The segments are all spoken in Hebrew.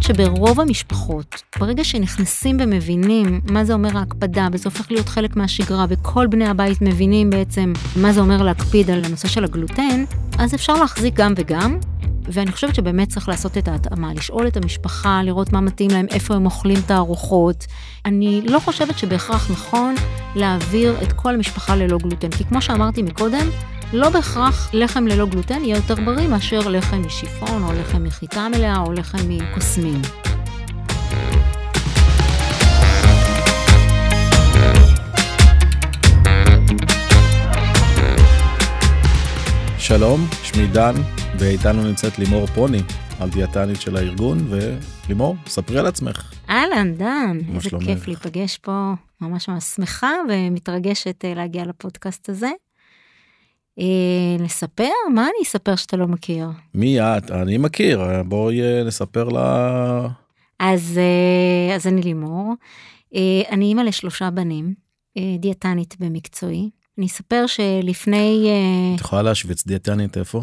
חושבת שברוב המשפחות, ברגע שנכנסים ומבינים מה זה אומר ההקפדה, וזה הופך להיות חלק מהשגרה, וכל בני הבית מבינים בעצם מה זה אומר להקפיד על הנושא של הגלוטן, אז אפשר להחזיק גם וגם. ואני חושבת שבאמת צריך לעשות את ההתאמה, לשאול את המשפחה, לראות מה מתאים להם, איפה הם אוכלים את הארוחות. אני לא חושבת שבהכרח נכון להעביר את כל המשפחה ללא גלוטן, כי כמו שאמרתי מקודם, לא בהכרח לחם ללא גלוטן יהיה יותר בריא מאשר לחם משיפון, או לחם מחיטה מלאה, או לחם מקוסמים. שלום, שמי דן, ואיתנו נמצאת לימור פרוני, הדיאטנית של הארגון, ולימור, ספרי על עצמך. אהלן, דן, איזה שלומך? כיף להיפגש פה, ממש ממש שמחה ומתרגשת אה, להגיע לפודקאסט הזה. אה, לספר? מה אני אספר שאתה לא מכיר? מי את? אני מכיר, בואי אה, נספר לה... אז, אה, אז אני לימור, אה, אני אימא לשלושה בנים, אה, דיאטנית במקצועי. אני אספר שלפני... אה, את יכולה להשוויץ דיאטנית איפה?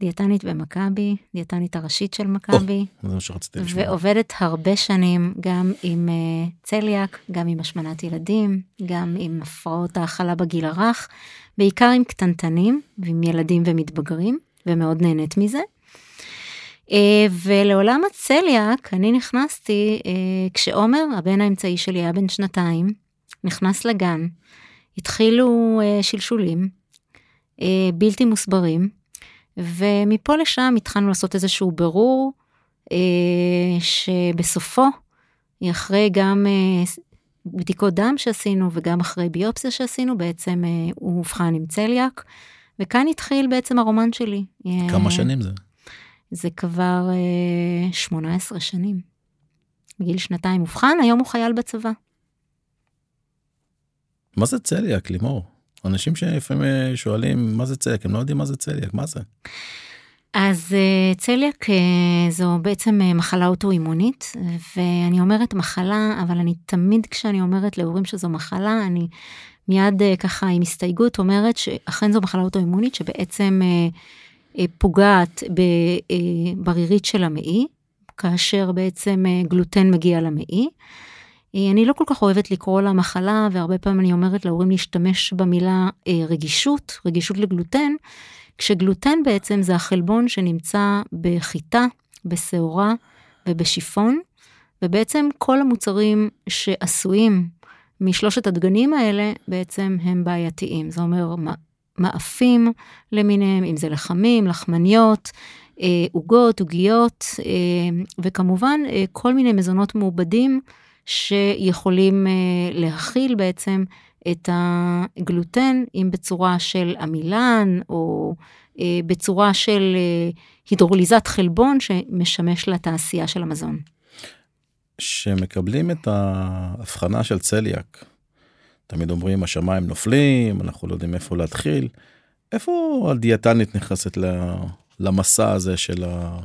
דיאטנית במכבי, דיאטנית הראשית של מכבי. זה מה שרציתי לשמוע. ועובדת הרבה שנים גם עם uh, צליאק, גם עם השמנת ילדים, גם עם הפרעות האכלה בגיל הרך, בעיקר עם קטנטנים ועם ילדים ומתבגרים, ומאוד נהנית מזה. Uh, ולעולם הצליאק אני נכנסתי uh, כשעומר, הבן האמצעי שלי, היה בן שנתיים, נכנס לגן, התחילו שלשולים בלתי מוסברים, ומפה לשם התחלנו לעשות איזשהו ברור, אה, שבסופו, אחרי גם אה, בדיקות דם שעשינו וגם אחרי ביופסיה שעשינו, בעצם אה, הוא אובחן עם צליאק, וכאן התחיל בעצם הרומן שלי. כמה שנים זה? זה כבר 18 שנים. בגיל שנתיים אובחן, היום הוא חייל בצבא. מה זה צליאק, לימור? אנשים שלפעמים אה, שואלים מה זה צליאק, הם לא יודעים מה זה צליאק, מה זה? אז אה, צליאק אה, זו בעצם מחלה אוטואימונית, ואני אומרת מחלה, אבל אני תמיד כשאני אומרת להורים שזו מחלה, אני מיד ככה עם הסתייגות אומרת שאכן זו מחלה אוטואימונית שבעצם פוגעת ברירית של המעי, כאשר בעצם גלוטן מגיע למעי. אה, אני לא כל כך אוהבת לקרוא לה מחלה, והרבה פעמים אני אומרת להורים להשתמש במילה אה, רגישות, רגישות לגלוטן, כשגלוטן בעצם זה החלבון שנמצא בחיטה, בשעורה ובשיפון, ובעצם כל המוצרים שעשויים משלושת הדגנים האלה בעצם הם בעייתיים. זה אומר מאפים למיניהם, אם זה לחמים, לחמניות, אה, עוגות, עוגיות, וכמובן כל מיני מזונות מעובדים. שיכולים אה, להכיל בעצם את הגלוטן, אם בצורה של עמילן, או אה, בצורה של אה, הידרוליזת חלבון שמשמש לתעשייה של המזון. שמקבלים את ההבחנה של צליאק, תמיד אומרים השמיים נופלים, אנחנו לא יודעים איפה להתחיל. איפה הדיאטנית נכנסת למסע הזה של ה...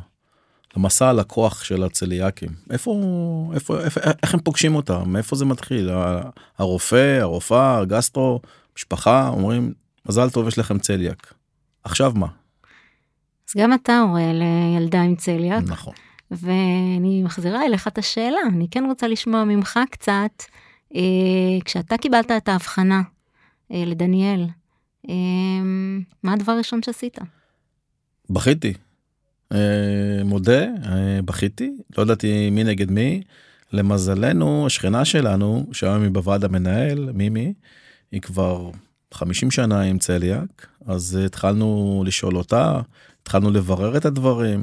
למסע הלקוח של הצליאקים. איפה איפה איפה איך הם פוגשים אותם? מאיפה זה מתחיל? הרופא הרופאה הגסטרו משפחה אומרים מזל טוב יש לכם צליאק. עכשיו מה. אז גם אתה הורה לילדה עם צליאק. נכון. ואני מחזירה אליך את השאלה. אני כן רוצה לשמוע ממך קצת אה, כשאתה קיבלת את ההבחנה אה, לדניאל אה, מה הדבר הראשון שעשית. בכיתי מודה, אה, בכיתי, לא ידעתי מי נגד מי. למזלנו, השכנה שלנו, שהיום היא בוועד המנהל, מימי, היא כבר 50 שנה עם צליאק, אז התחלנו לשאול אותה, התחלנו לברר את הדברים,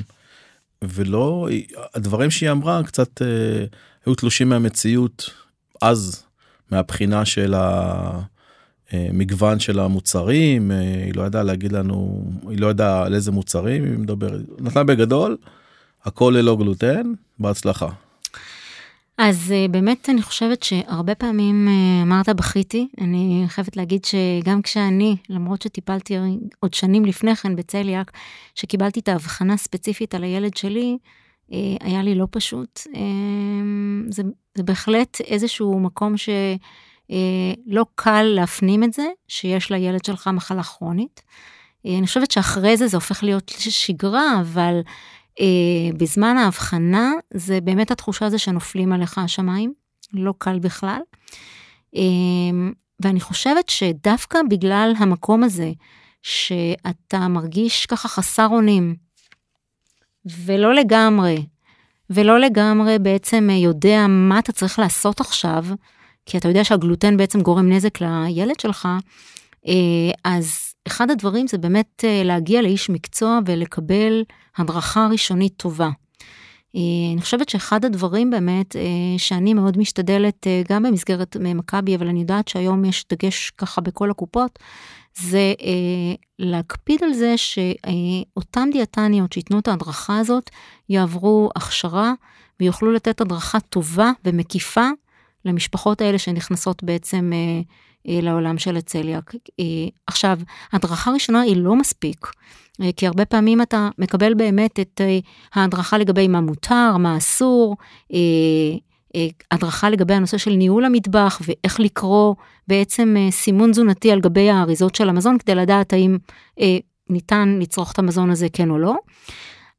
ולא, הדברים שהיא אמרה קצת אה, היו תלושים מהמציאות אז, מהבחינה של ה... אה, מגוון של המוצרים, אה, היא לא ידעה להגיד לנו, היא לא ידעה על איזה מוצרים היא מדברת, נתנה בגדול, הכל ללא גלוטן, בהצלחה. אז אה, באמת אני חושבת שהרבה פעמים אמרת בכיתי, אני חייבת להגיד שגם כשאני, למרות שטיפלתי עוד שנים לפני כן בצליאק, שקיבלתי את ההבחנה ספציפית על הילד שלי, היה לי לא פשוט. זה, זה בהחלט איזשהו מקום ש... אה, לא קל להפנים את זה, שיש לילד שלך מחלה כרונית. אה, אני חושבת שאחרי זה זה הופך להיות שגרה, אבל בזמן ההבחנה זה באמת התחושה הזו שנופלים עליך השמיים, לא קל בכלל. ואני חושבת שדווקא בגלל המקום הזה, שאתה מרגיש ככה חסר אונים, ולא לגמרי, ולא לגמרי בעצם יודע מה אתה צריך לעשות עכשיו, כי אתה יודע שהגלוטן בעצם גורם נזק לילד שלך, אה, אז אחד הדברים זה באמת אה, להגיע לאיש מקצוע ולקבל הדרכה ראשונית טובה. אה, אני חושבת שאחד הדברים באמת שאני מאוד משתדלת גם במסגרת מכבי, אבל אני יודעת שהיום יש דגש ככה בכל הקופות, זה להקפיד על זה שאותן דיאטניות שייתנו את ההדרכה הזאת יעברו הכשרה ויוכלו לתת הדרכה טובה ומקיפה למשפחות האלה שנכנסות בעצם אה, אה, לעולם של הצליאק. אה, עכשיו, הדרכה ראשונה היא לא מספיק, אה, כי הרבה פעמים אתה מקבל באמת את אה, ההדרכה לגבי מה מותר, מה אסור, אה, אה, הדרכה לגבי הנושא של ניהול המטבח ואיך לקרוא בעצם אה, סימון תזונתי על גבי האריזות של המזון כדי לדעת האם אה, ניתן לצרוך את המזון הזה כן או לא.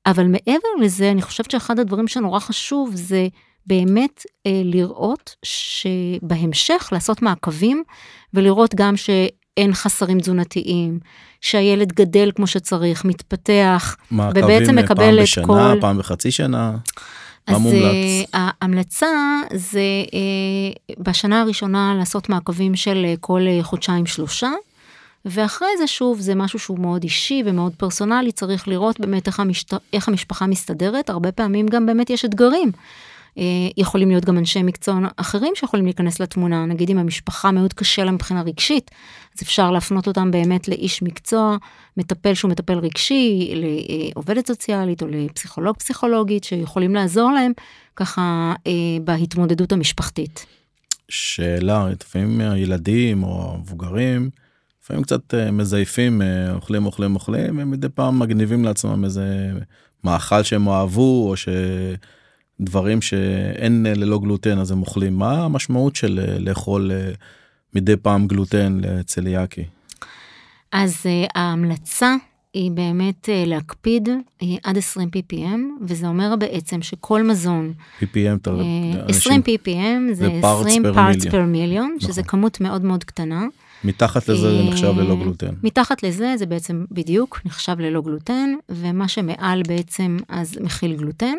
אבל מעבר לזה, אני חושבת שאחד הדברים שנורא חשוב זה באמת אה, לראות שבהמשך לעשות מעקבים ולראות גם שאין חסרים תזונתיים, שהילד גדל כמו שצריך, מתפתח, ובעצם אה, מקבל פעם את בשנה, כל... פעם בחצי שנה? אז מומלץ? אה, ההמלצה זה אה, בשנה הראשונה לעשות מעקבים של כל חודשיים שלושה. ואחרי זה שוב זה משהו שהוא מאוד אישי ומאוד פרסונלי צריך לראות באמת איך, המשת... איך המשפחה מסתדרת הרבה פעמים גם באמת יש אתגרים. אה, יכולים להיות גם אנשי מקצוע אחרים שיכולים להיכנס לתמונה נגיד אם המשפחה מאוד קשה לה מבחינה רגשית אז אפשר להפנות אותם באמת לאיש מקצוע מטפל שהוא מטפל רגשי לעובדת סוציאלית או לפסיכולוג פסיכולוגית שיכולים לעזור להם ככה אה, בהתמודדות המשפחתית. שאלה, לפעמים הילדים או המבוגרים, לפעמים קצת אה, מזייפים, אוכלים, אוכלים, אוכלים, ומדי פעם מגניבים לעצמם איזה מאכל שהם אהבו, או שדברים שאין אה, ללא גלוטן אז הם אוכלים. מה המשמעות של אה, לאכול אה, מדי פעם גלוטן לצליאקי? אז uh, ההמלצה היא באמת להקפיד עד 20 ppm, וזה אומר בעצם שכל מזון, PPM, אתה... uh, 20 ppm זה זה parts 20 per parts per million, שזה נכון. כמות מאוד מאוד קטנה. מתחת לזה זה אה, נחשב ללא גלוטן. מתחת לזה זה בעצם בדיוק נחשב ללא גלוטן, ומה שמעל בעצם אז מכיל גלוטן.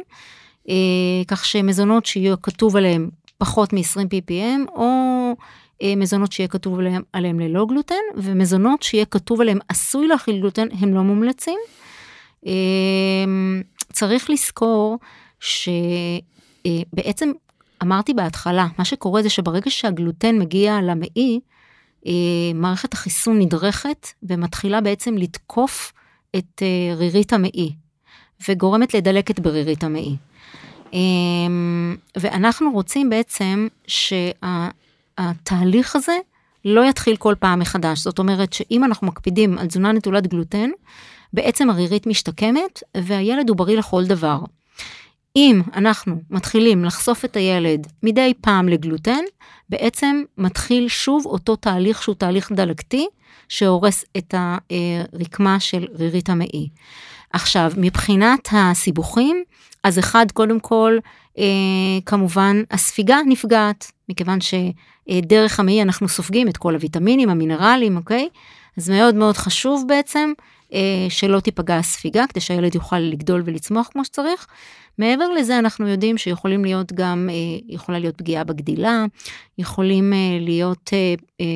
אה, כך שמזונות שיהיה כתוב עליהם פחות מ-20 ppm, או אה, מזונות שיהיה כתוב עליהם, עליהם ללא גלוטן, ומזונות שיהיה כתוב עליהם עשוי להכיל גלוטן, הם לא מומלצים. אה, צריך לזכור שבעצם אמרתי בהתחלה, מה שקורה זה שברגע שהגלוטן מגיע למעי, אה, מערכת החיסון נדרכת ומתחילה בעצם לתקוף את אה, רירית המעי וגורמת לדלקת ברירית המעי. אה, ואנחנו רוצים בעצם שהתהליך הזה לא יתחיל כל פעם מחדש. זאת אומרת שאם אנחנו מקפידים על תזונה נטולת גלוטן, בעצם הרירית משתקמת והילד הוא בריא לכל דבר. אם אנחנו מתחילים לחשוף את הילד מדי פעם לגלוטן, בעצם מתחיל שוב אותו תהליך שהוא תהליך דלקתי, שהורס את הרקמה של רירית המעי. עכשיו, מבחינת הסיבוכים, אז אחד, קודם כל, אה, כמובן, הספיגה נפגעת, מכיוון שדרך המעי אנחנו סופגים את כל הוויטמינים, המינרלים, אוקיי? אז מאוד מאוד חשוב בעצם אה, שלא תיפגע הספיגה, כדי שהילד יוכל לגדול ולצמוח כמו שצריך. מעבר לזה אנחנו יודעים שיכולים להיות גם, אה, יכולה להיות פגיעה בגדילה, יכולים אה, להיות אה, אה,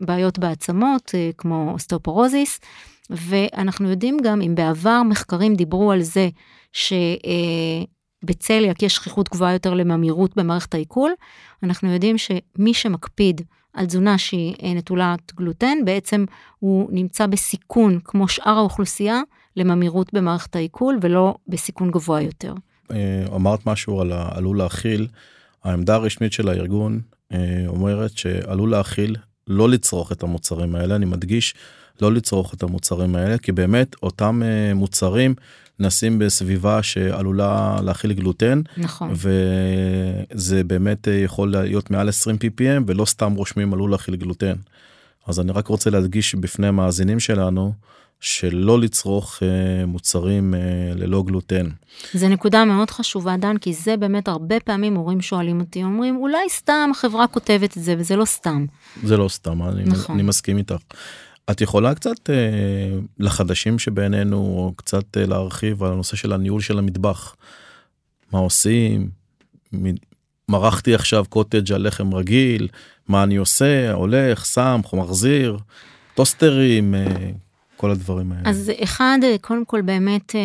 בעיות בעצמות אה, כמו אוסטאופורוזיס, ואנחנו יודעים גם אם בעבר מחקרים דיברו על זה שבצליאק יש שכיחות גבוהה יותר לממירות במערכת העיכול, אנחנו יודעים שמי שמקפיד על תזונה שהיא אה, נטולת גלוטן, בעצם הוא נמצא בסיכון כמו שאר האוכלוסייה לממירות במערכת העיכול ולא בסיכון גבוה יותר. אה, אמרת משהו על העלול להכיל. העמדה הרשמית של הארגון אה, אומרת שעלול להכיל לא לצרוך את המוצרים האלה, אני מדגיש לא לצרוך את המוצרים האלה, כי באמת אותם אה, מוצרים נעשים בסביבה שעלולה להכיל גלוטן, נכון. וזה באמת אה, יכול להיות מעל 20 ppm ולא סתם רושמים עלול להכיל גלוטן. אז אני רק רוצה להדגיש בפני המאזינים שלנו, שלא לצרוך אה, מוצרים אה, ללא גלוטן. זה נקודה מאוד חשובה, דן, כי זה באמת הרבה פעמים הורים שואלים אותי, אומרים, אולי סתם החברה כותבת את זה, וזה לא סתם. זה לא סתם, אני, נכון. אני מסכים איתך. את יכולה קצת אה, לחדשים שבינינו, או קצת אה, להרחיב על הנושא של הניהול של המטבח. מה עושים? מרחתי עכשיו קוטג' על לחם רגיל, מה אני עושה? הולך, שם, מחזיר, טוסטרים, אה, כל הדברים האלה. אז אחד, קודם כל באמת, אה,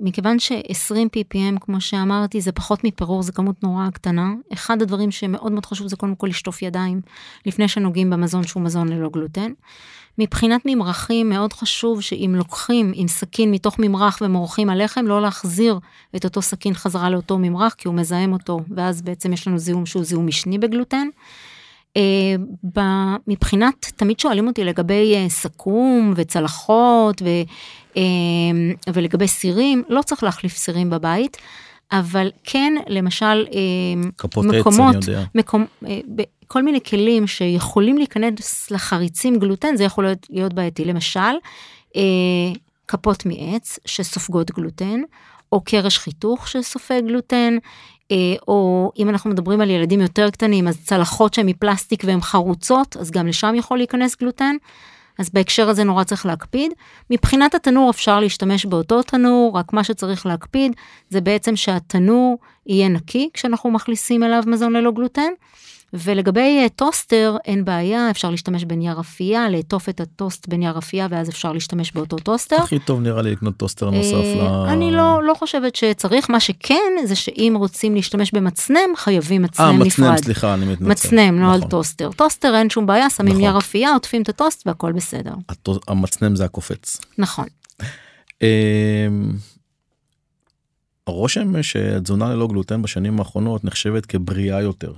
מכיוון ש-20 ppm, כמו שאמרתי, זה פחות מפירור, זה כמות נורא קטנה. אחד הדברים שמאוד מאוד חשוב זה קודם כל לשטוף ידיים, לפני שנוגעים במזון שהוא מזון ללא גלוטן. מבחינת ממרחים, מאוד חשוב שאם לוקחים עם סכין מתוך ממרח ומורחים על לחם, לא להחזיר את אותו סכין חזרה לאותו ממרח, כי הוא מזהם אותו, ואז בעצם יש לנו זיהום שהוא זיהום משני בגלוטן. Uh, מבחינת, תמיד שואלים אותי לגבי uh, סכו"ם וצלחות ו, uh, ולגבי סירים, לא צריך להחליף סירים בבית, אבל כן, למשל, מקומות, עץ. מקום, כל מיני כלים שיכולים להיכנס לחריצים גלוטן, זה יכול להיות, להיות בעייתי. למשל, כפות מעץ שסופגות גלוטן, או קרש חיתוך שסופג גלוטן, אה, או אם אנחנו מדברים על ילדים יותר קטנים, אז צלחות שהן מפלסטיק והן חרוצות, אז גם לשם יכול להיכנס גלוטן. אז בהקשר הזה נורא צריך להקפיד. מבחינת התנור אפשר להשתמש באותו תנור, רק מה שצריך להקפיד זה בעצם שהתנור יהיה נקי כשאנחנו מכניסים אליו מזון ללא גלוטן. ולגבי אה, טוסטר, אין בעיה, אפשר להשתמש בנייר אפייה, לעטוף את הטוסט בנייר אפייה, ואז אפשר להשתמש באותו טוסטר. הכי טוב נראה לי לקנות טוסטר נוסף אה, ל... אני לא, לא חושבת שצריך, מה שכן, זה שאם רוצים להשתמש במצנם, חייבים מצנם נפרד. אה, מצנם, סליחה, אני מתנצל. מצנם, לא נכון. על טוסטר. טוסטר אין שום בעיה, שמים נכון. נייר אפייה, עוטפים את הטוסט והכל בסדר. המצנם זה הקופץ. נכון. אמ, הרושם שתזונה ללא גלוטן בשנים האחרונות נחשבת כבריאה יותר.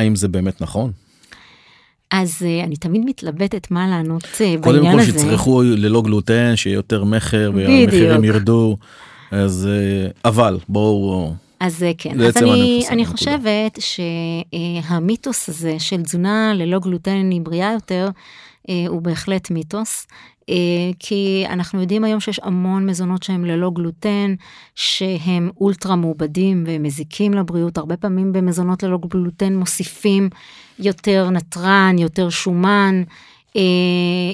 האם זה באמת נכון? אז uh, אני תמיד מתלבטת מה לענות uh, בעניין הזה. קודם כל שיצרכו ללא גלוטן, שיהיה יותר מכר והמחירים ירדו. אז uh, אבל בואו... אז כן, אז אני, אני חושבת שהמיתוס הזה של תזונה ללא גלוטן היא בריאה יותר, הוא בהחלט מיתוס. אה, כי אנחנו יודעים היום שיש המון מזונות שהם ללא גלוטן, שהם אולטרה מעובדים ומזיקים לבריאות. הרבה פעמים במזונות ללא גלוטן מוסיפים יותר נתרן, יותר שומן, אה,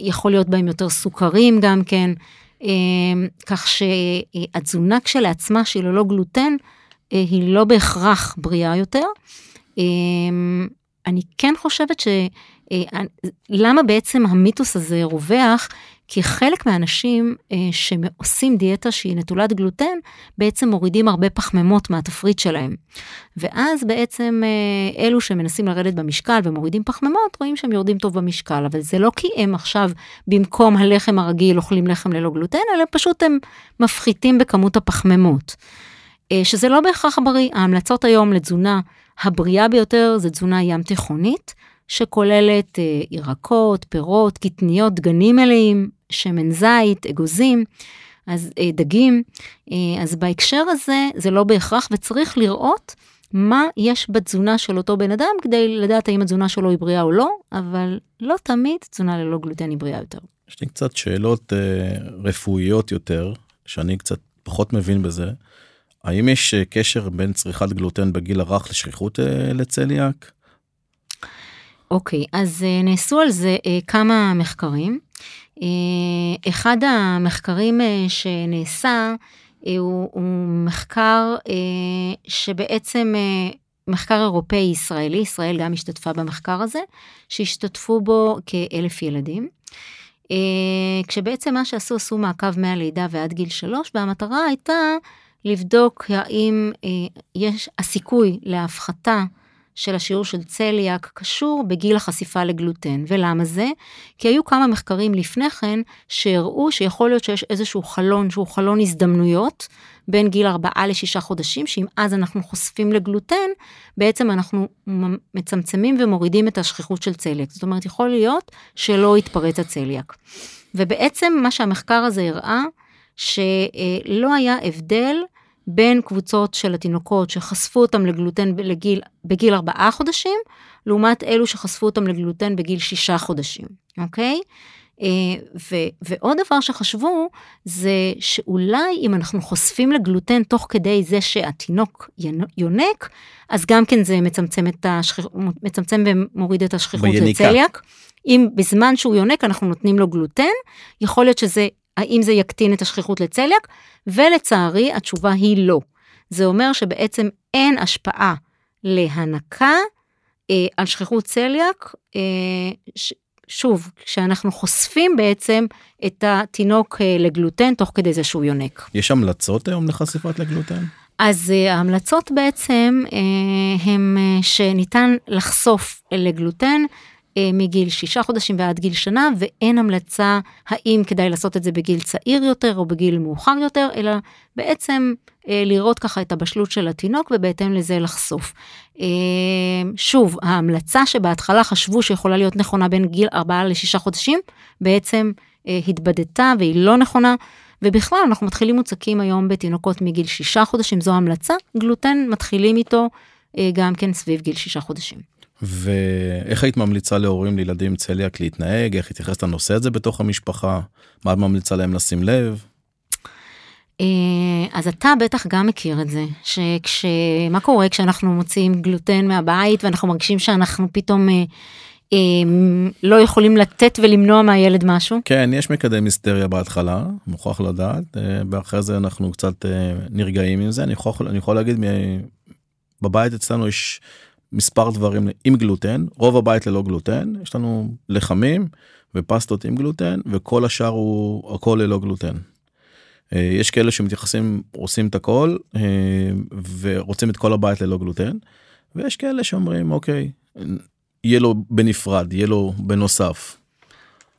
יכול להיות בהם יותר סוכרים גם כן, אה, כך שהתזונה כשלעצמה שהיא ללא גלוטן, היא לא בהכרח בריאה יותר. אני כן חושבת ש... למה בעצם המיתוס הזה רווח? כי חלק מהאנשים אה, שעושים דיאטה שהיא נטולת גלוטן, בעצם מורידים הרבה פחמימות מהתפריט שלהם. ואז בעצם אה, אלו שמנסים לרדת במשקל ומורידים פחמימות, רואים שהם יורדים טוב במשקל, אבל זה לא כי הם עכשיו במקום הלחם הרגיל אוכלים לחם ללא גלוטן, אלא פשוט הם מפחיתים בכמות הפחמימות. אה, שזה לא בהכרח בריא, ההמלצות היום לתזונה הבריאה ביותר זה תזונה ים תיכונית. שכוללת אה, ירקות, פירות, קטניות, דגנים מלאים, שמן זית, אגוזים, אז אה, דגים. אה, אז בהקשר הזה זה לא בהכרח וצריך לראות מה יש בתזונה של אותו בן אדם כדי לדעת האם התזונה שלו היא בריאה או לא, אבל לא תמיד תזונה ללא גלוטן היא בריאה יותר. יש לי קצת שאלות אה, רפואיות יותר, שאני קצת פחות מבין בזה. האם יש קשר בין צריכת גלוטן בגיל הרך לשכיחות אה, לצליאק? אוקיי, אז אה, נעשו על זה אה, כמה מחקרים. אה, אחד המחקרים שנעשה הוא, הוא מחקר שבעצם מחקר אירופאי ישראלי, ישראל גם השתתפה במחקר הזה, שהשתתפו בו כאלף ילדים. כשבעצם מה שעשו, עשו מעקב מהלידה ועד גיל שלוש, והמטרה הייתה לבדוק האם יש הסיכוי להפחתה של השיעור של צליאק קשור בגיל החשיפה לגלוטן. ולמה זה? כי היו כמה מחקרים לפני כן שהראו שיכול להיות שיש איזשהו חלון שהוא חלון הזדמנויות בין גיל 4 ל-6 חודשים, שאם אז אנחנו חושפים לגלוטן, בעצם אנחנו מצמצמים ומורידים את השכיחות של צליאק. זאת אומרת, יכול להיות שלא יתפרץ הצליאק. ובעצם מה שהמחקר הזה הראה, שלא היה הבדל בין קבוצות של התינוקות שחשפו אותם לגלוטן בגיל, בגיל 4 חודשים, לעומת אלו שחשפו אותם לגלוטן בגיל 6 חודשים, אוקיי? ו- ועוד דבר שחשבו זה שאולי אם אנחנו חושפים לגלוטן תוך כדי זה שהתינוק יונק, אז גם כן זה מצמצם, את השכיח, מצמצם ומוריד את השכיחות לצליאק. אם בזמן שהוא יונק אנחנו נותנים לו גלוטן, יכול להיות שזה, האם זה יקטין את השכיחות לצליאק, ולצערי התשובה היא לא. זה אומר שבעצם אין השפעה להנקה אה, על שכיחות צליאק, אה, ש, שוב, כשאנחנו חושפים בעצם את התינוק אה, לגלוטן תוך כדי זה שהוא יונק. יש המלצות היום לחשיפת לגלוטן? אז uh, ההמלצות בעצם uh, הם uh, שניתן לחשוף לגלוטן מגיל שישה חודשים ועד גיל שנה, ואין המלצה האם כדאי לעשות את זה בגיל צעיר יותר או בגיל מאוחר יותר, אלא בעצם uh, לראות ככה את הבשלות של התינוק ובהתאם לזה לחשוף. Uh, שוב, ההמלצה שבהתחלה חשבו שיכולה להיות נכונה בין גיל ארבעה לשישה חודשים, בעצם התבדתה והיא לא נכונה. ובכלל אנחנו מתחילים מוצקים היום בתינוקות מגיל שישה חודשים, זו המלצה, גלוטן מתחילים איתו אה, גם כן סביב גיל שישה חודשים. ואיך היית ממליצה להורים לילדים צליאק להתנהג, איך התייחסת לנושא הזה בתוך המשפחה, מה את ממליצה להם לשים לב? אה, אז אתה בטח גם מכיר את זה, שכש... מה קורה כשאנחנו מוציאים גלוטן מהבית ואנחנו מרגישים שאנחנו פתאום אה, לא יכולים לתת ולמנוע מהילד משהו? כן, יש מקדם היסטריה בהתחלה, מוכרח לדעת, אה, ואחרי זה אנחנו קצת אה, נרגעים עם זה. אני יכול, אני יכול להגיד, בבית אצלנו יש מספר דברים עם גלוטן, רוב הבית ללא גלוטן, יש לנו לחמים ופסטות עם גלוטן, וכל השאר הוא הכל ללא גלוטן. אה, יש כאלה שמתייחסים, עושים את הכל, ורוצים את כל הבית ללא גלוטן, ויש כאלה שאומרים, אוקיי, יהיה לו בנפרד, יהיה לו בנוסף.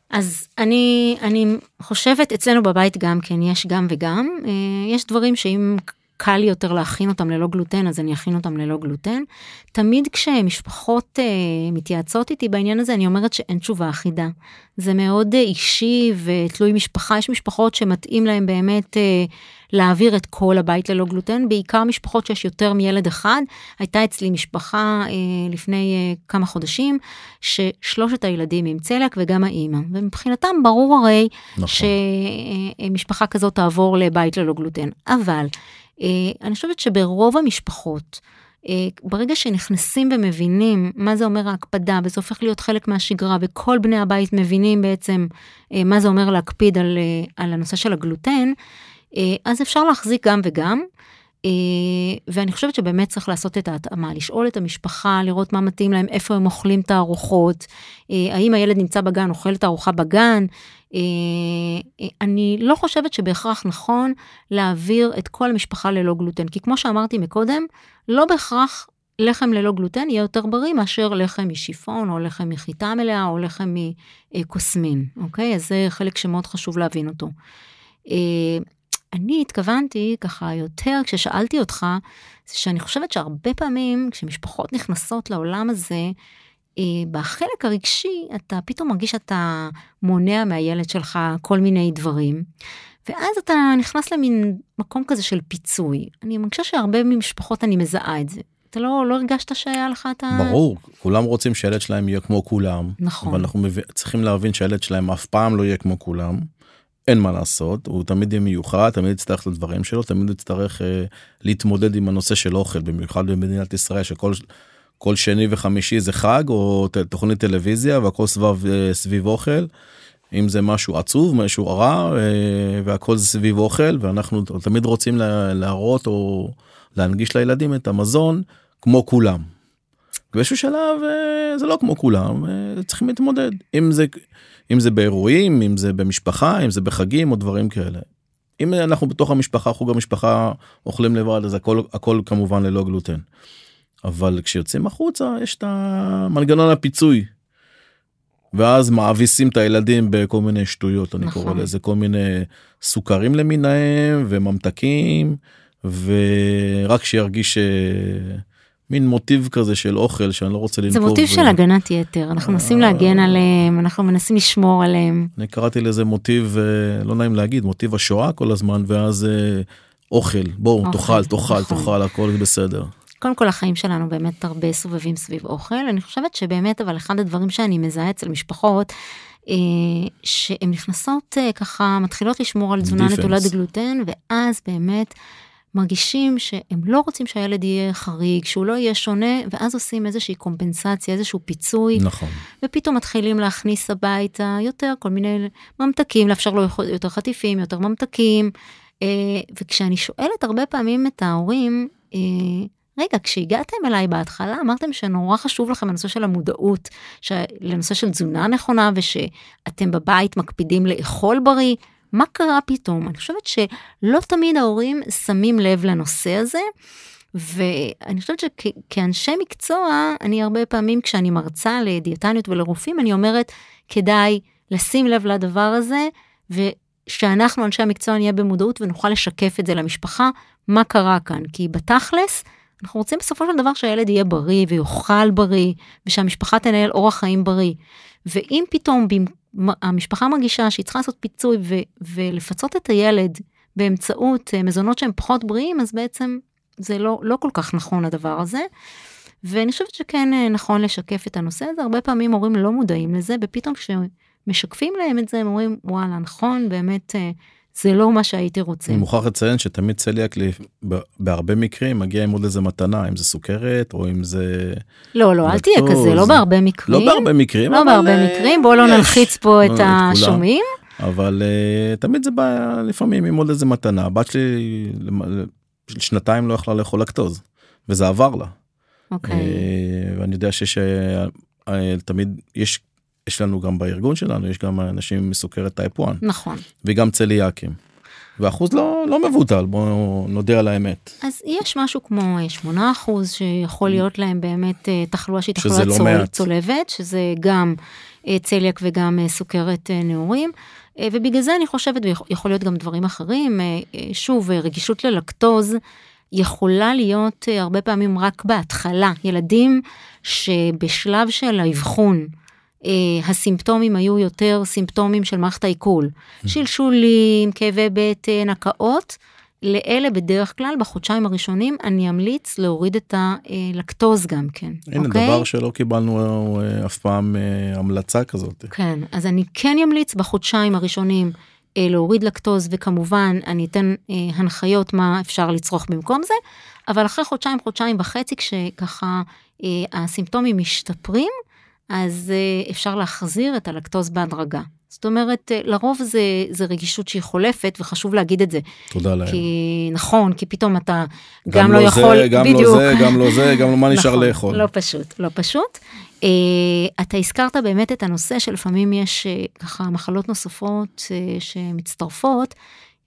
אז אני, אני חושבת, אצלנו בבית גם כן, יש גם וגם. אה, יש דברים שאם קל יותר להכין אותם ללא גלוטן, אז אני אכין אותם ללא גלוטן. תמיד כשמשפחות uh, מתייעצות איתי בעניין הזה, אני אומרת שאין תשובה אחידה. זה מאוד uh, אישי ותלוי משפחה, יש משפחות שמתאים להם באמת uh, להעביר את כל הבית ללא גלוטן, בעיקר משפחות שיש יותר מילד אחד. הייתה אצלי משפחה uh, לפני uh, כמה חודשים, ששלושת הילדים עם צלק וגם האימא, ומבחינתם ברור הרי נכון. שמשפחה כזאת תעבור לבית ללא גלוטן. אבל אה, אני חושבת שברוב המשפחות, אה, ברגע שנכנסים ומבינים מה זה אומר ההקפדה, וזה הופך להיות חלק מהשגרה, וכל בני הבית מבינים בעצם אה, מה זה אומר להקפיד על, על הנושא של הגלוטן, אז אפשר להחזיק גם וגם. ואני חושבת שבאמת צריך לעשות את ההתאמה, לשאול את המשפחה, לראות מה מתאים להם, איפה הם אוכלים את הארוחות, האם הילד נמצא בגן, אוכל את הארוחה בגן, אה, אה, אני לא חושבת שבהכרח נכון להעביר את כל המשפחה ללא גלוטן, כי כמו שאמרתי מקודם, לא בהכרח לחם ללא גלוטן יהיה יותר בריא מאשר לחם משיפון, או לחם מחיטה מלאה, או לחם מקוסמין, אוקיי? אז זה חלק שמאוד חשוב להבין אותו. אה, אני התכוונתי ככה יותר כששאלתי אותך, זה שאני חושבת שהרבה פעמים כשמשפחות נכנסות לעולם הזה, אה, בחלק הרגשי אתה פתאום מרגיש שאתה מונע מהילד שלך כל מיני דברים. ואז אתה נכנס למין מקום כזה של פיצוי. אני מרגישה שהרבה ממשפחות אני מזהה את זה. אתה לא, לא הרגשת שהיה לך את ה... ברור, כולם רוצים שהילד שלהם יהיה כמו כולם. נכון. אבל אנחנו מב... צריכים להבין שהילד שלהם אף פעם לא יהיה כמו כולם. אין מה לעשות, הוא תמיד יהיה מיוחד, תמיד יצטרך את הדברים שלו, תמיד יצטרך אה, להתמודד עם הנושא של אוכל, במיוחד במדינת ישראל, שכל כל שני וחמישי זה חג או תוכנית טלוויזיה והכל סביב, אה, סביב אוכל. אם זה משהו עצוב משהו רע אה, והכל זה סביב אוכל ואנחנו תמיד רוצים להראות או להנגיש לילדים את המזון כמו כולם. באיזשהו שלב אה, זה לא כמו כולם צריכים להתמודד אם זה אם זה באירועים אם זה במשפחה אם זה בחגים או דברים כאלה. אם אנחנו בתוך המשפחה חוג המשפחה אוכלים לבד אז הכל הכל כמובן ללא גלוטן. אבל כשיוצאים החוצה יש את המנגנון הפיצוי. ואז מאביסים את הילדים בכל מיני שטויות אני נכון. קורא לזה כל מיני סוכרים למיניהם וממתקים ורק שירגיש אה, מין מוטיב כזה של אוכל שאני לא רוצה לנקוב. זה מוטיב ו... של הגנת יתר אנחנו מנסים להגן עליהם אנחנו מנסים לשמור עליהם. אני קראתי לזה מוטיב אה, לא נעים להגיד מוטיב השואה כל הזמן ואז אה, אוכל בואו תאכל תאכל נכון. תאכל הכל בסדר. קודם כל החיים שלנו באמת הרבה סובבים סביב אוכל אני חושבת שבאמת אבל אחד הדברים שאני מזהה אצל משפחות שהן נכנסות ככה, מתחילות לשמור על תזונה. נטולת גלוטן, ואז באמת מרגישים שהם לא רוצים שהילד יהיה חריג, שהוא לא יהיה שונה, ואז עושים איזושהי קומפנסציה, איזשהו פיצוי, נכון. ופתאום מתחילים להכניס הביתה יותר כל מיני ממתקים, לאפשר לו יותר חטיפים, יותר ממתקים. אה, וכשאני שואלת הרבה פעמים את ההורים, אה, רגע, כשהגעתם אליי בהתחלה, אמרתם שנורא חשוב לכם הנושא של המודעות, לנושא של תזונה נכונה, ושאתם בבית מקפידים לאכול בריא. מה קרה פתאום? אני חושבת שלא תמיד ההורים שמים לב לנושא הזה, ואני חושבת שכאנשי מקצוע, אני הרבה פעמים כשאני מרצה לדיאטניות ולרופאים, אני אומרת, כדאי לשים לב לדבר הזה, ושאנחנו אנשי המקצוע נהיה במודעות ונוכל לשקף את זה למשפחה, מה קרה כאן. כי בתכלס, אנחנו רוצים בסופו של דבר שהילד יהיה בריא ויאכל בריא, ושהמשפחה תנהל אורח חיים בריא. ואם פתאום המשפחה מרגישה שהיא צריכה לעשות פיצוי ו- ולפצות את הילד באמצעות אה, מזונות שהם פחות בריאים, אז בעצם זה לא, לא כל כך נכון הדבר הזה. ואני חושבת שכן אה, נכון לשקף את הנושא הזה, הרבה פעמים הורים לא מודעים לזה, ופתאום כשמשקפים להם את זה, הם אומרים, וואלה, נכון, באמת, אה, זה לא מה שהייתי רוצה. אני מוכרח לציין שתמיד צליאק לי בהרבה מקרים מגיע עם עוד איזה מתנה אם זה סוכרת או אם זה לא לא אל תהיה כזה לא בהרבה מקרים. לא בהרבה מקרים לא בהרבה מקרים. בוא לא נלחיץ פה את השומעים. אבל תמיד זה בא לפעמים עם עוד איזה מתנה. הבת שלי שנתיים לא יכלה לאכול לקטוז וזה עבר לה. אוקיי. ואני יודע שיש תמיד יש יש לנו גם בארגון שלנו יש גם אנשים עם סוכרת טייפ 1 נכון וגם צליאקים. ואחוז לא לא מבוטל בוא נודה על האמת. אז יש משהו כמו 8 אחוז שיכול להיות להם באמת תחלואה שהיא תחלואה לא צול, צולבת שזה גם צליאק וגם סוכרת נעורים. ובגלל זה אני חושבת ויכול להיות גם דברים אחרים שוב רגישות ללקטוז יכולה להיות הרבה פעמים רק בהתחלה ילדים שבשלב של האבחון. Uh, הסימפטומים היו יותר סימפטומים של מערכת העיכול, mm-hmm. שלשולים, כאבי בטן, הקאות, לאלה בדרך כלל בחודשיים הראשונים אני אמליץ להוריד את הלקטוז גם כן. הנה אוקיי? דבר שלא קיבלנו אף פעם המלצה כזאת. כן, אז אני כן אמליץ בחודשיים הראשונים להוריד לקטוז וכמובן אני אתן הנחיות מה אפשר לצרוך במקום זה, אבל אחרי חודשיים, חודשיים וחצי כשככה הסימפטומים משתפרים, אז אפשר להחזיר את הלקטוז בהדרגה. זאת אומרת, לרוב זה, זה רגישות שהיא חולפת, וחשוב להגיד את זה. תודה להם. כי נכון, כי פתאום אתה גם, גם לא לא יכול, זה, גם בדיוק. לא זה, גם לא זה, גם מה נשאר נכון, לאכול. לא פשוט, לא פשוט. Uh, אתה הזכרת באמת את הנושא שלפעמים יש uh, ככה מחלות נוספות uh, שמצטרפות,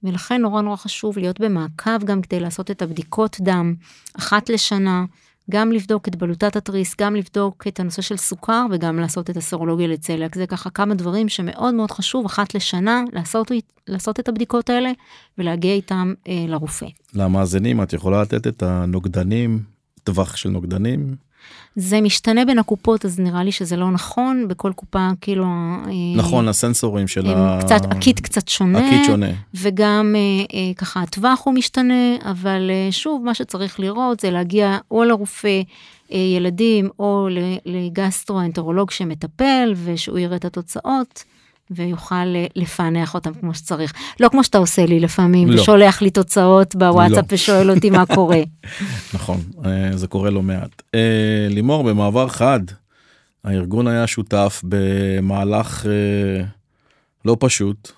ולכן נורא נורא חשוב להיות במעקב גם כדי לעשות את הבדיקות דם אחת לשנה. גם לבדוק את בלוטת התריס, גם לבדוק את הנושא של סוכר וגם לעשות את הסרולוגיה לצליאק. זה ככה כמה דברים שמאוד מאוד חשוב אחת לשנה לעשות, לעשות את הבדיקות האלה ולהגיע איתם אה, לרופא. למאזינים את יכולה לתת את הנוגדנים, טווח של נוגדנים? זה משתנה בין הקופות אז נראה לי שזה לא נכון. בכל קופה כאילו נכון הסנסורים של ה... קצת עקית קצת שונה. עקית שונה. וגם אה, ככה הטווח הוא משתנה אבל אה, שוב מה שצריך לראות זה להגיע או לרופא אה, ילדים או לגסטרואנטרולוג שמטפל ושהוא יראה את התוצאות. ויוכל לפענח אותם כמו שצריך. לא כמו שאתה עושה לי לפעמים, לא. ושולח לי תוצאות בוואטסאפ לא. ושואל אותי מה קורה. נכון, זה קורה לא מעט. לימור, במעבר חד, הארגון היה שותף במהלך לא פשוט.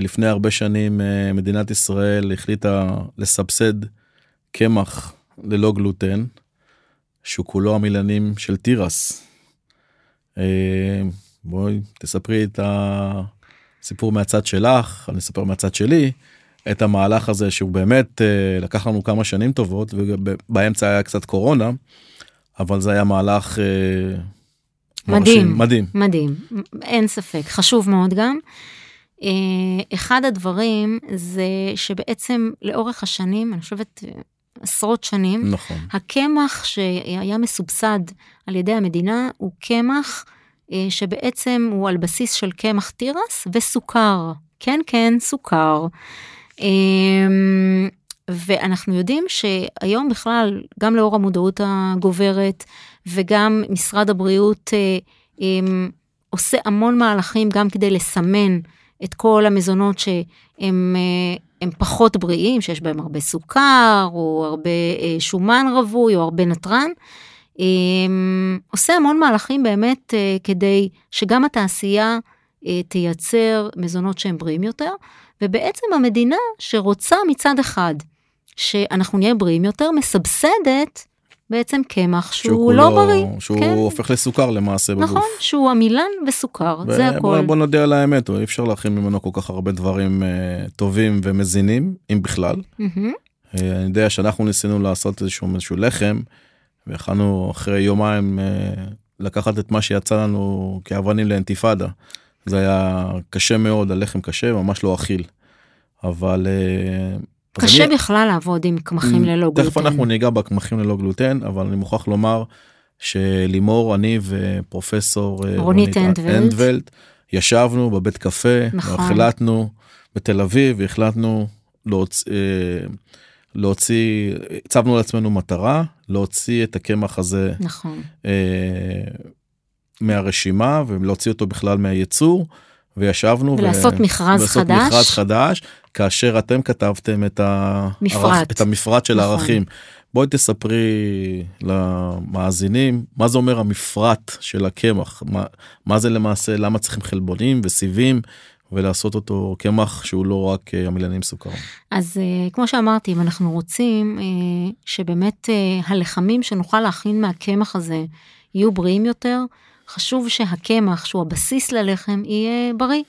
לפני הרבה שנים מדינת ישראל החליטה לסבסד קמח ללא גלוטן, שהוא כולו המילנים של תירס. בואי תספרי את הסיפור מהצד שלך, אני אספר מהצד שלי, את המהלך הזה שהוא באמת לקח לנו כמה שנים טובות ובאמצע היה קצת קורונה, אבל זה היה מהלך מדהים, מרשים, מדהים, מדהים, אין ספק, חשוב מאוד גם. אחד הדברים זה שבעצם לאורך השנים, אני חושבת עשרות שנים, נכון. הקמח שהיה מסובסד על ידי המדינה הוא קמח שבעצם הוא על בסיס של קמח תירס וסוכר. כן, כן, סוכר. ואנחנו יודעים שהיום בכלל, גם לאור המודעות הגוברת וגם משרד הבריאות עושה המון מהלכים גם כדי לסמן את כל המזונות שהם אה, הם פחות בריאים, שיש בהם הרבה סוכר, או הרבה אה, שומן רווי, או הרבה נתרן. אה, עושה המון מהלכים באמת אה, כדי שגם התעשייה אה, תייצר מזונות שהם בריאים יותר, ובעצם המדינה שרוצה מצד אחד שאנחנו נהיה בריאים יותר, מסבסדת בעצם קמח שהוא לא בריא. שהוא כן. הופך לסוכר למעשה בגוף. נכון, שהוא עמילן וסוכר, ו- זה הכל. בוא, בוא נודה על האמת, אי אפשר להכין ממנו כל כך הרבה דברים uh, טובים ומזינים, אם בכלל. מהמם. Uh, אני יודע שאנחנו ניסינו לעשות איזשהו, איזשהו לחם, ויכלנו אחרי יומיים uh, לקחת את מה שיצא לנו כאבנים לאינתיפאדה. זה היה קשה מאוד, הלחם קשה, ממש לא אכיל. אבל... אז קשה אני- בכלל לעבוד עם קמחים ללא גלוטן. תכף אנחנו ניגע בקמחים ללא גלוטן, אבל אני מוכרח לומר שלימור, אני ופרופסור אה, רונית אנדוולט. ישבנו בבית קפה, נכון. והחלטנו בתל אביב, והחלטנו להוציא, אה, להוציא, הצבנו לעצמנו מטרה, להוציא את הקמח הזה נכון. אה, מהרשימה ולהוציא אותו בכלל מהייצור. וישבנו ו- ולעשות מכרז ולעשות חדש. מכרז חדש כאשר אתם כתבתם את, ה... מפרט. ערך- את המפרט של נכון. הערכים. בואי תספרי למאזינים מה זה אומר המפרט של הקמח מה, מה זה למעשה למה צריכים חלבונים וסיבים ולעשות אותו קמח שהוא לא רק אה, עמילנים סוכר. אז אה, כמו שאמרתי, אם אנחנו רוצים אה, שבאמת הלחמים שנוכל להכין מהקמח הזה יהיו בריאים יותר, חשוב שהקמח, שהוא הבסיס ללחם, יהיה בריא.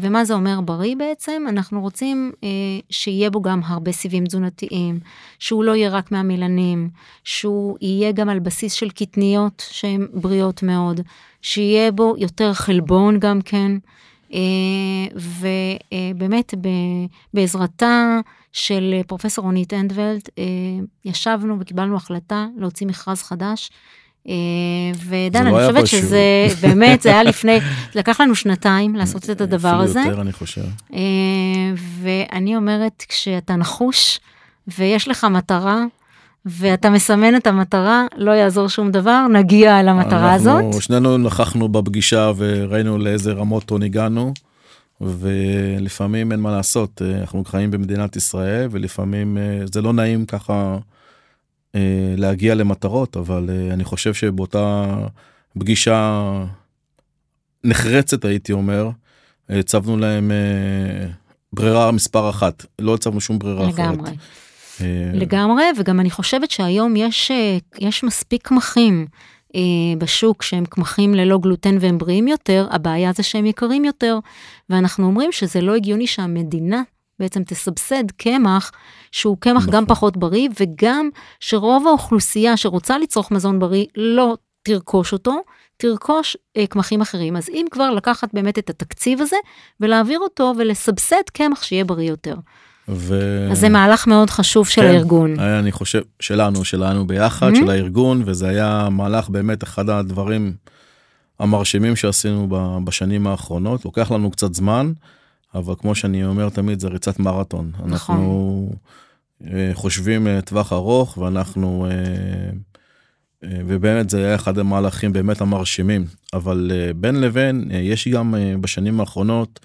ומה זה אומר בריא בעצם? אנחנו רוצים שיהיה בו גם הרבה סיבים תזונתיים, שהוא לא יהיה רק מהמילנים, שהוא יהיה גם על בסיס של קטניות שהן בריאות מאוד, שיהיה בו יותר חלבון גם כן. אה, ובאמת בעזרתה של פרופסור רונית אנדוולט, אה, ישבנו וקיבלנו החלטה להוציא מכרז חדש. אה, ודן, לא אני חושבת. שזה באמת, זה היה לפני, לקח לנו שנתיים לעשות את הדבר אפילו הזה. יותר אני חושב. ואני אומרת, כשאתה נחוש ויש לך מטרה, ואתה מסמן את המטרה, לא יעזור שום דבר, נגיע אל המטרה הזאת. אנחנו שנינו נכחנו בפגישה וראינו לאיזה רמות עוד הגענו. ולפעמים אין מה לעשות אה, אנחנו חיים במדינת ישראל ולפעמים אה, זה לא נעים ככה אה, להגיע למטרות אבל אני חושב שבאותה פגישה נחרצת הייתי אומר הצבנו להם ברירה מספר אחת לא הצבנו שום ברירה אחרת. לגמרי. אה, לגמרי, וגם אני חושבת שהיום יש, אה, יש מספיק קמחים אה, בשוק שהם קמחים ללא גלוטן והם בריאים יותר, הבעיה זה שהם יקרים יותר, ואנחנו אומרים שזה לא הגיוני שהמדינה בעצם תסבסד קמח שהוא קמח נכון. גם פחות בריא, וגם שרוב האוכלוסייה שרוצה לצרוך מזון בריא לא תרכוש אותו, תרכוש אה, קמחים אחרים. אז אם כבר לקחת באמת את התקציב הזה ולהעביר אותו ולסבסד קמח שיהיה בריא יותר. ו... אז זה מהלך מאוד חשוב של כן. הארגון. היה, אני חושב שלנו שלנו ביחד Mhm. של הארגון וזה היה מהלך באמת אחד הדברים המרשימים שעשינו בשנים האחרונות לוקח לנו קצת זמן אבל כמו שאני אומר תמיד זה ריצת מרתון אנחנו אה, חושבים לטווח ארוך ואנחנו אה, אה, ובאמת זה היה אחד המהלכים באמת המרשימים אבל אה, בין לבין אה, יש גם אה, בשנים האחרונות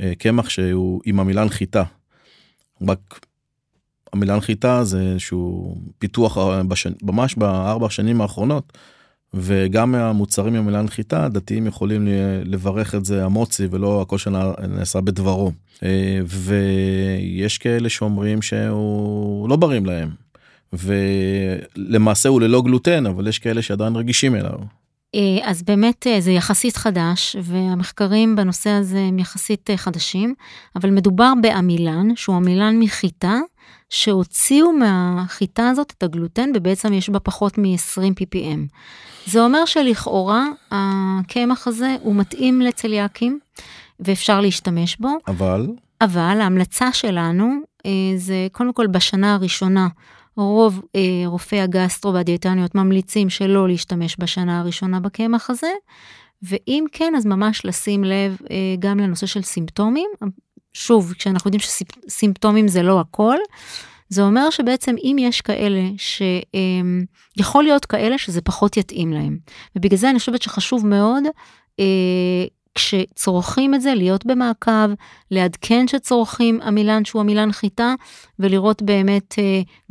אה, קמח שהוא עם המילן חיטה. רק המילה נחיתה זה איזשהו פיתוח אה, בשנ... ממש בארבע השנים האחרונות. וגם מהמוצרים עם המילה נחיתה דתיים יכולים לברך את זה המוצי ולא הכל שנעשה בדברו. אה, ויש כאלה שאומרים שהוא לא בריא להם. ולמעשה הוא ללא גלוטן אבל יש כאלה שעדיין רגישים אליו. אה, אז באמת אה, זה יחסית חדש, והמחקרים בנושא הזה הם יחסית אה, חדשים, אבל מדובר בעמילן, שהוא עמילן מחיטה, שהוציאו מהחיטה הזאת את הגלוטן, ובעצם יש בה פחות מ-20 ppm. זה אומר שלכאורה הקמח הזה הוא מתאים לצליאקים, ואפשר להשתמש בו, אבל אבל ההמלצה שלנו זה קודם כל בשנה הראשונה, רוב אה, רופאי הגסטרו והדיאטניות ממליצים שלא להשתמש בשנה הראשונה בקמח הזה, ואם כן, אז ממש לשים לב אה, גם לנושא של סימפטומים. שוב, כשאנחנו יודעים שסימפטומים זה לא הכל, זה אומר שבעצם אם יש כאלה שיכול להיות כאלה שזה פחות יתאים להם. ובגלל זה אני חושבת שחשוב מאוד כשצורכים את זה, להיות במעקב, לעדכן שצורכים עמילן שהוא עמילן חיטה, ולראות באמת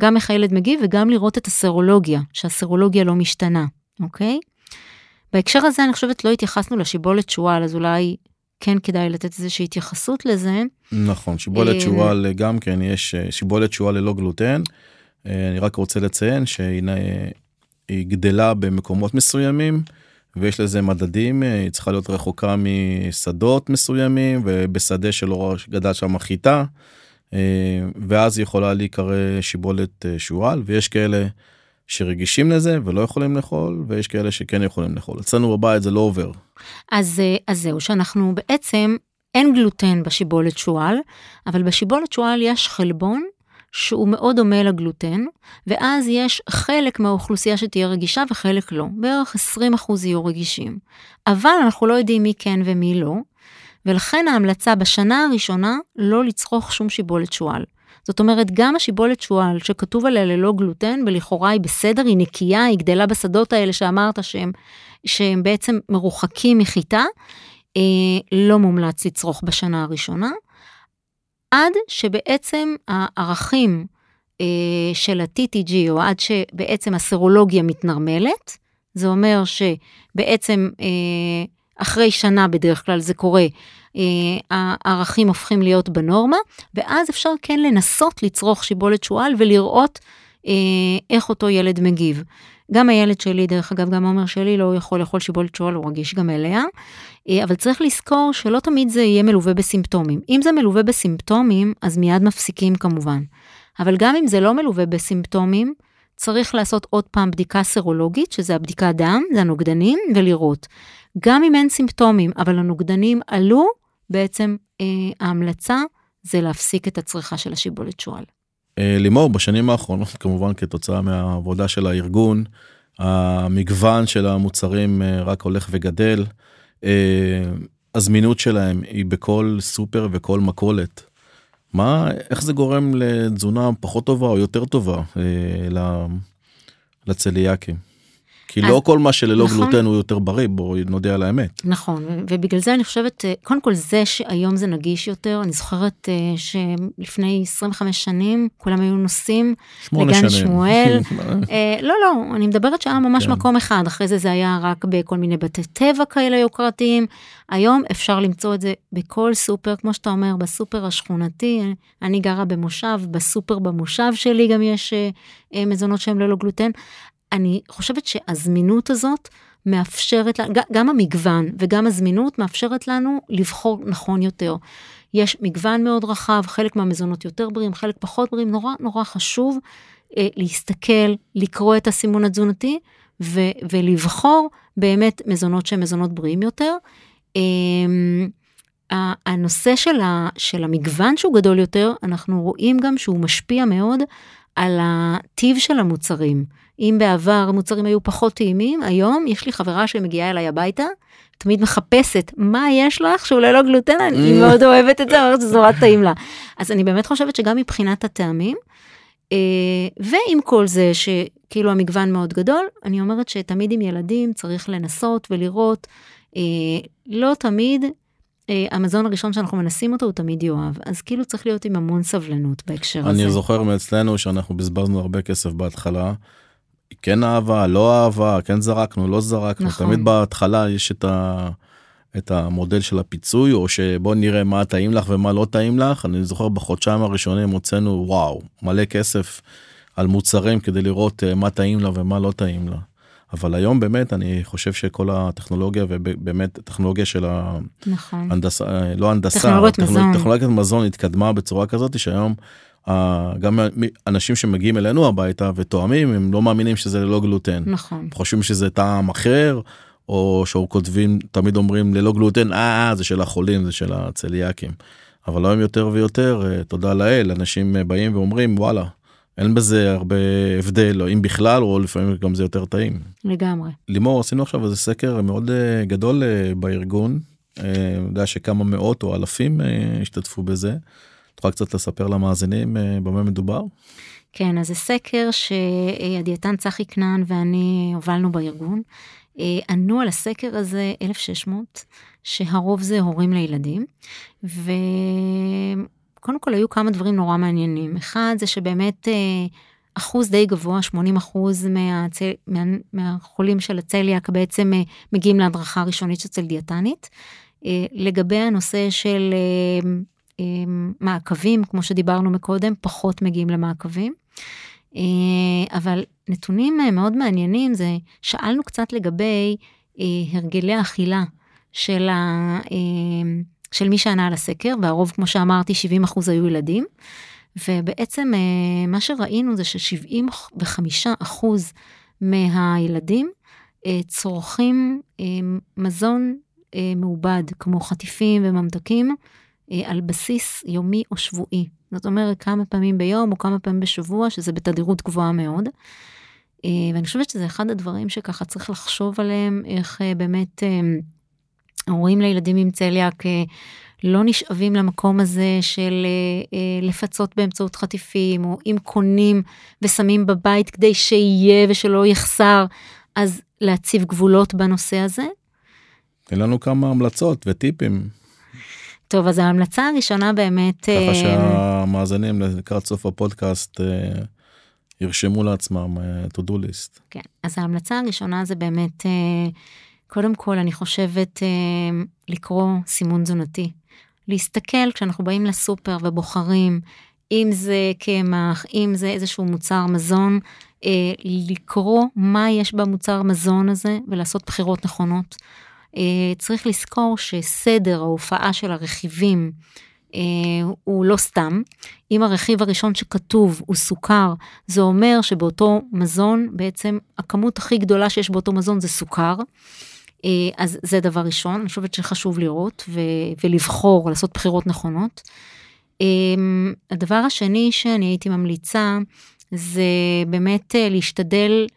גם איך הילד מגיב וגם לראות את הסרולוגיה, שהסרולוגיה לא משתנה, אוקיי? בהקשר הזה אני חושבת לא התייחסנו לשיבולת שועל, אז אולי כן כדאי לתת איזושהי התייחסות לזה. נכון, שיבולת אה, שועל גם כן, יש אה, שיבולת שועל ללא גלוטן. אה, אני רק רוצה לציין שהיא גדלה במקומות מסוימים ויש לזה מדדים, היא צריכה להיות רחוקה משדות מסוימים ובשדה שלא גדל שם חיטה. ואז היא יכולה להיקרא שיבולת שועל ויש כאלה שרגישים לזה ולא יכולים לאכול ויש כאלה שכן יכולים לאכול אצלנו בבית זה לא עובר. אז אה, אז זהו שאנחנו בעצם אין גלוטן בשיבולת שועל אבל בשיבולת שועל יש חלבון שהוא מאוד דומה לגלוטן ואז יש חלק מהאוכלוסייה שתהיה רגישה וחלק לא. בערך 20% יהיו רגישים. אבל אנחנו לא יודעים מי כן ומי לא ולכן ההמלצה בשנה הראשונה לא לצרוך שום שיבולת שועל. זאת אומרת, גם השיבולת שועל שכתוב עליה ללא גלוטן, ולכאורה היא בסדר, היא נקייה, היא גדלה בשדות האלה שאמרת שהם, שהם בעצם מרוחקים מחיטה, אה, לא מומלץ לצרוך בשנה הראשונה, עד שבעצם הערכים אה, של ה-TTG, או עד שבעצם הסרולוגיה מתנרמלת, זה אומר שבעצם אה, אחרי שנה בדרך כלל זה קורה, אה, הערכים הופכים להיות בנורמה, ואז אפשר כן לנסות לצרוך שיבולת שועל ולראות איך אותו ילד מגיב. גם הילד שלי, דרך אגב, גם עומר שלי לא יכול לאכול שיבולת שועל, הוא רגיש גם אליה, אה, אבל צריך לזכור שלא תמיד זה יהיה מלווה בסימפטומים. אם זה מלווה בסימפטומים, אז מיד מפסיקים כמובן. אבל גם אם זה לא מלווה בסימפטומים, צריך לעשות עוד פעם בדיקה סרולוגית, שזה הבדיקת דם, זה הנוגדנים, ולראות. גם אם אין סימפטומים, אבל הנוגדנים עלו, בעצם אה, ההמלצה זה להפסיק את הצריכה של השיבולת שועל. אה, לימור, בשנים האחרונות, כמובן כתוצאה מהעבודה של הארגון, המגוון של המוצרים אה, רק הולך וגדל. אה, הזמינות שלהם היא בכל סופר וכל מכולת. מה, איך זה גורם לתזונה פחות טובה או יותר טובה לצליאקים? כי לא כל מה שללא נכון, גלוטן הוא יותר בריא, בואי נודה על האמת. נכון, ובגלל זה אני חושבת, אה, קודם כל זה שהיום זה נגיש יותר, אני זוכרת אה, שלפני 25 שנים כולם היו נוסעים לגן שמואל. אה, לא, לא, אני מדברת שהיה ממש כן. מקום אחד, אחרי זה זה היה רק בכל מיני בתי טבע כאלה יוקרתיים. היום אפשר למצוא את זה בכל סופר, כמו שאתה אומר, בסופר השכונתי, אני גרה במושב, בסופר במושב שלי גם יש מזונות שהם ללא גלוטן. אני חושבת שהזמינות הזאת מאפשרת, גם המגוון וגם הזמינות מאפשרת לנו לבחור נכון יותר. יש מגוון מאוד רחב, חלק מהמזונות יותר בריאים, חלק פחות בריאים, נורא נורא חשוב אה, להסתכל, לקרוא את הסימון התזונתי ו, ולבחור באמת מזונות שהם מזונות בריאים יותר. אה, הנושא של, ה, של המגוון שהוא גדול יותר, אנחנו רואים גם שהוא משפיע מאוד על הטיב של המוצרים. אם בעבר המוצרים היו פחות טעימים, היום יש לי חברה שמגיעה אליי הביתה, תמיד מחפשת מה יש לך שהוא ללא גלוטן, אני mm. מאוד אוהבת את זה, אומרת שזה נורא טעים לה. אז אני באמת חושבת שגם מבחינת הטעמים, אה, ועם כל זה שכאילו המגוון מאוד גדול, אני אומרת שתמיד עם ילדים צריך לנסות ולראות, אה, לא תמיד אה, המזון הראשון שאנחנו מנסים אותו הוא תמיד יואב אז כאילו צריך להיות עם המון סבלנות בהקשר אני הזה. אני זוכר מאצלנו שאנחנו בזבזנו הרבה כסף בהתחלה. כן אהבה לא אהבה כן זרקנו לא זרקנו נכון. תמיד בהתחלה יש את, ה, את המודל של הפיצוי או שבוא נראה מה טעים לך ומה לא טעים לך אני זוכר בחודשיים הראשונים הוצאנו וואו מלא כסף על מוצרים כדי לראות אה, מה טעים לה ומה לא טעים לה. אבל היום באמת אני חושב שכל הטכנולוגיה ובאמת טכנולוגיה של ההנדסה נכון. אה, לא הנדסה טכנולוגיית מזון טכנולוגיית מזון התקדמה בצורה כזאת שהיום גם אנשים שמגיעים אלינו הביתה ותואמים הם לא מאמינים שזה ללא גלוטן נכון חושבים שזה טעם אחר או שהוא כותבים תמיד אומרים ללא גלוטן אה, אה זה של החולים זה של הצליאקים אבל היום יותר ויותר אה, תודה לאל אנשים באים ואומרים וואלה אין בזה הרבה הבדל, או אם בכלל, או לפעמים גם זה יותר טעים. לגמרי. לימור, עשינו עכשיו איזה סקר מאוד אה, גדול אה, בארגון, אני אה, יודע שכמה מאות או אלפים השתתפו בזה. יכולה קצת לספר למאזינים במה מדובר? כן, אז זה סקר שהדיאטן צחי כנען ואני הובלנו בארגון. ענו על הסקר הזה 1,600, שהרוב זה הורים לילדים, וקודם כל היו כמה דברים נורא מעניינים. אחד זה שבאמת אחוז די גבוה, 80 אחוז מהצל... מה... מהחולים של הצליאק בעצם מגיעים להדרכה ראשונית אצל דיאטנית. לגבי הנושא של מעקבים, כמו שדיברנו מקודם, פחות מגיעים למעקבים. אבל נתונים מאוד מעניינים זה, שאלנו קצת לגבי הרגלי האכילה של, ה, של מי שענה על הסקר, והרוב, כמו שאמרתי, 70 אחוז היו ילדים. ובעצם מה שראינו זה ש-75 אחוז מהילדים צורכים מזון מעובד, כמו חטיפים וממתקים, על בסיס יומי או שבועי. זאת אומרת, כמה פעמים ביום או כמה פעמים בשבוע, שזה בתדירות גבוהה מאוד. ואני חושבת שזה אחד הדברים שככה צריך לחשוב עליהם, איך באמת הורים לילדים עם צליאק לא נשאבים למקום הזה של לפצות באמצעות חטיפים, או אם קונים ושמים בבית כדי שיהיה ושלא יחסר, אז להציב גבולות בנושא הזה. תן לנו כמה המלצות וטיפים. טוב, אז ההמלצה הראשונה באמת... ככה אה, שהמאזינים לקראת סוף הפודקאסט אה, ירשמו לעצמם אה, to do list. כן, אז ההמלצה הראשונה זה באמת, קודם כל אני חושבת לקרוא סימון תזונתי. להסתכל כשאנחנו באים לסופר ובוחרים, אם זה קמח, אם זה איזשהו מוצר מזון, לקרוא מה יש במוצר מזון הזה ולעשות בחירות נכונות. אה, צריך לזכור שסדר ההופעה של הרכיבים אה, הוא לא סתם. אם הרכיב הראשון שכתוב הוא סוכר, זה אומר שבאותו מזון, בעצם הכמות הכי גדולה שיש באותו מזון זה סוכר. אה, אז זה דבר ראשון, אני חושבת שחשוב לראות ו- ולבחור, לעשות בחירות נכונות. הדבר השני שאני הייתי ממליצה, זה באמת להשתדל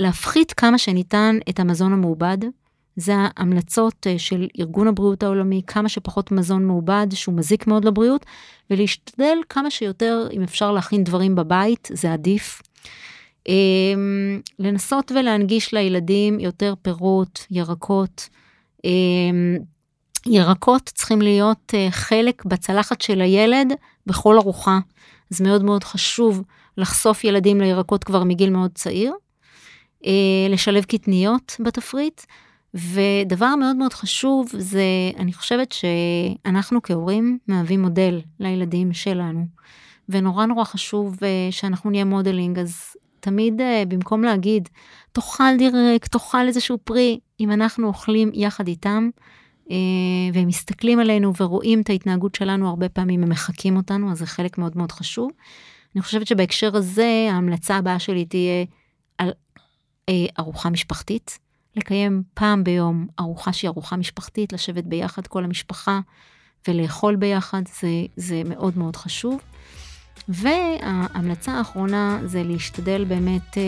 להפחית כמה שניתן את המזון המעובד. זה ההמלצות אה, של ארגון הבריאות העולמי, כמה שפחות מזון מעובד שהוא מזיק מאוד לבריאות, ולהשתדל כמה שיותר, אם אפשר להכין דברים בבית, זה עדיף. אמ, לנסות ולהנגיש לילדים יותר פירות, ירקות. אמ, ירקות צריכים להיות אה, חלק בצלחת של הילד בכל ארוחה. אז מאוד מאוד חשוב לחשוף ילדים לירקות כבר מגיל מאוד צעיר. אה, לשלב קטניות בתפריט. ודבר מאוד מאוד חשוב זה, אני חושבת שאנחנו כהורים מהווים מודל לילדים שלנו. ונורא נורא חשוב אה, שאנחנו נהיה modeling, אז תמיד אה, במקום להגיד, תאכל דירק, תאכל איזשהו פרי, אם אנחנו אוכלים יחד איתם, והם מסתכלים עלינו ורואים את ההתנהגות שלנו, הרבה פעמים הם מחקים אותנו, אז זה חלק מאוד מאוד חשוב. אני חושבת שבהקשר הזה, ההמלצה הבאה שלי תהיה אה, ארוחה משפחתית, לקיים פעם ביום ארוחה שהיא ארוחה משפחתית, לשבת ביחד כל המשפחה ולאכול ביחד, זה, זה מאוד מאוד חשוב. וההמלצה האחרונה זה להשתדל באמת אה,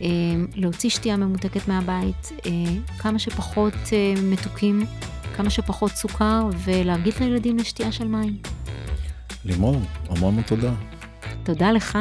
אה, להוציא שתייה ממותקת מהבית, אה, כמה שפחות אה, מתוקים, כמה שפחות סוכר, ולהרגיל את הילדים לשתייה של מים. לימור, המון תודה. תודה לך.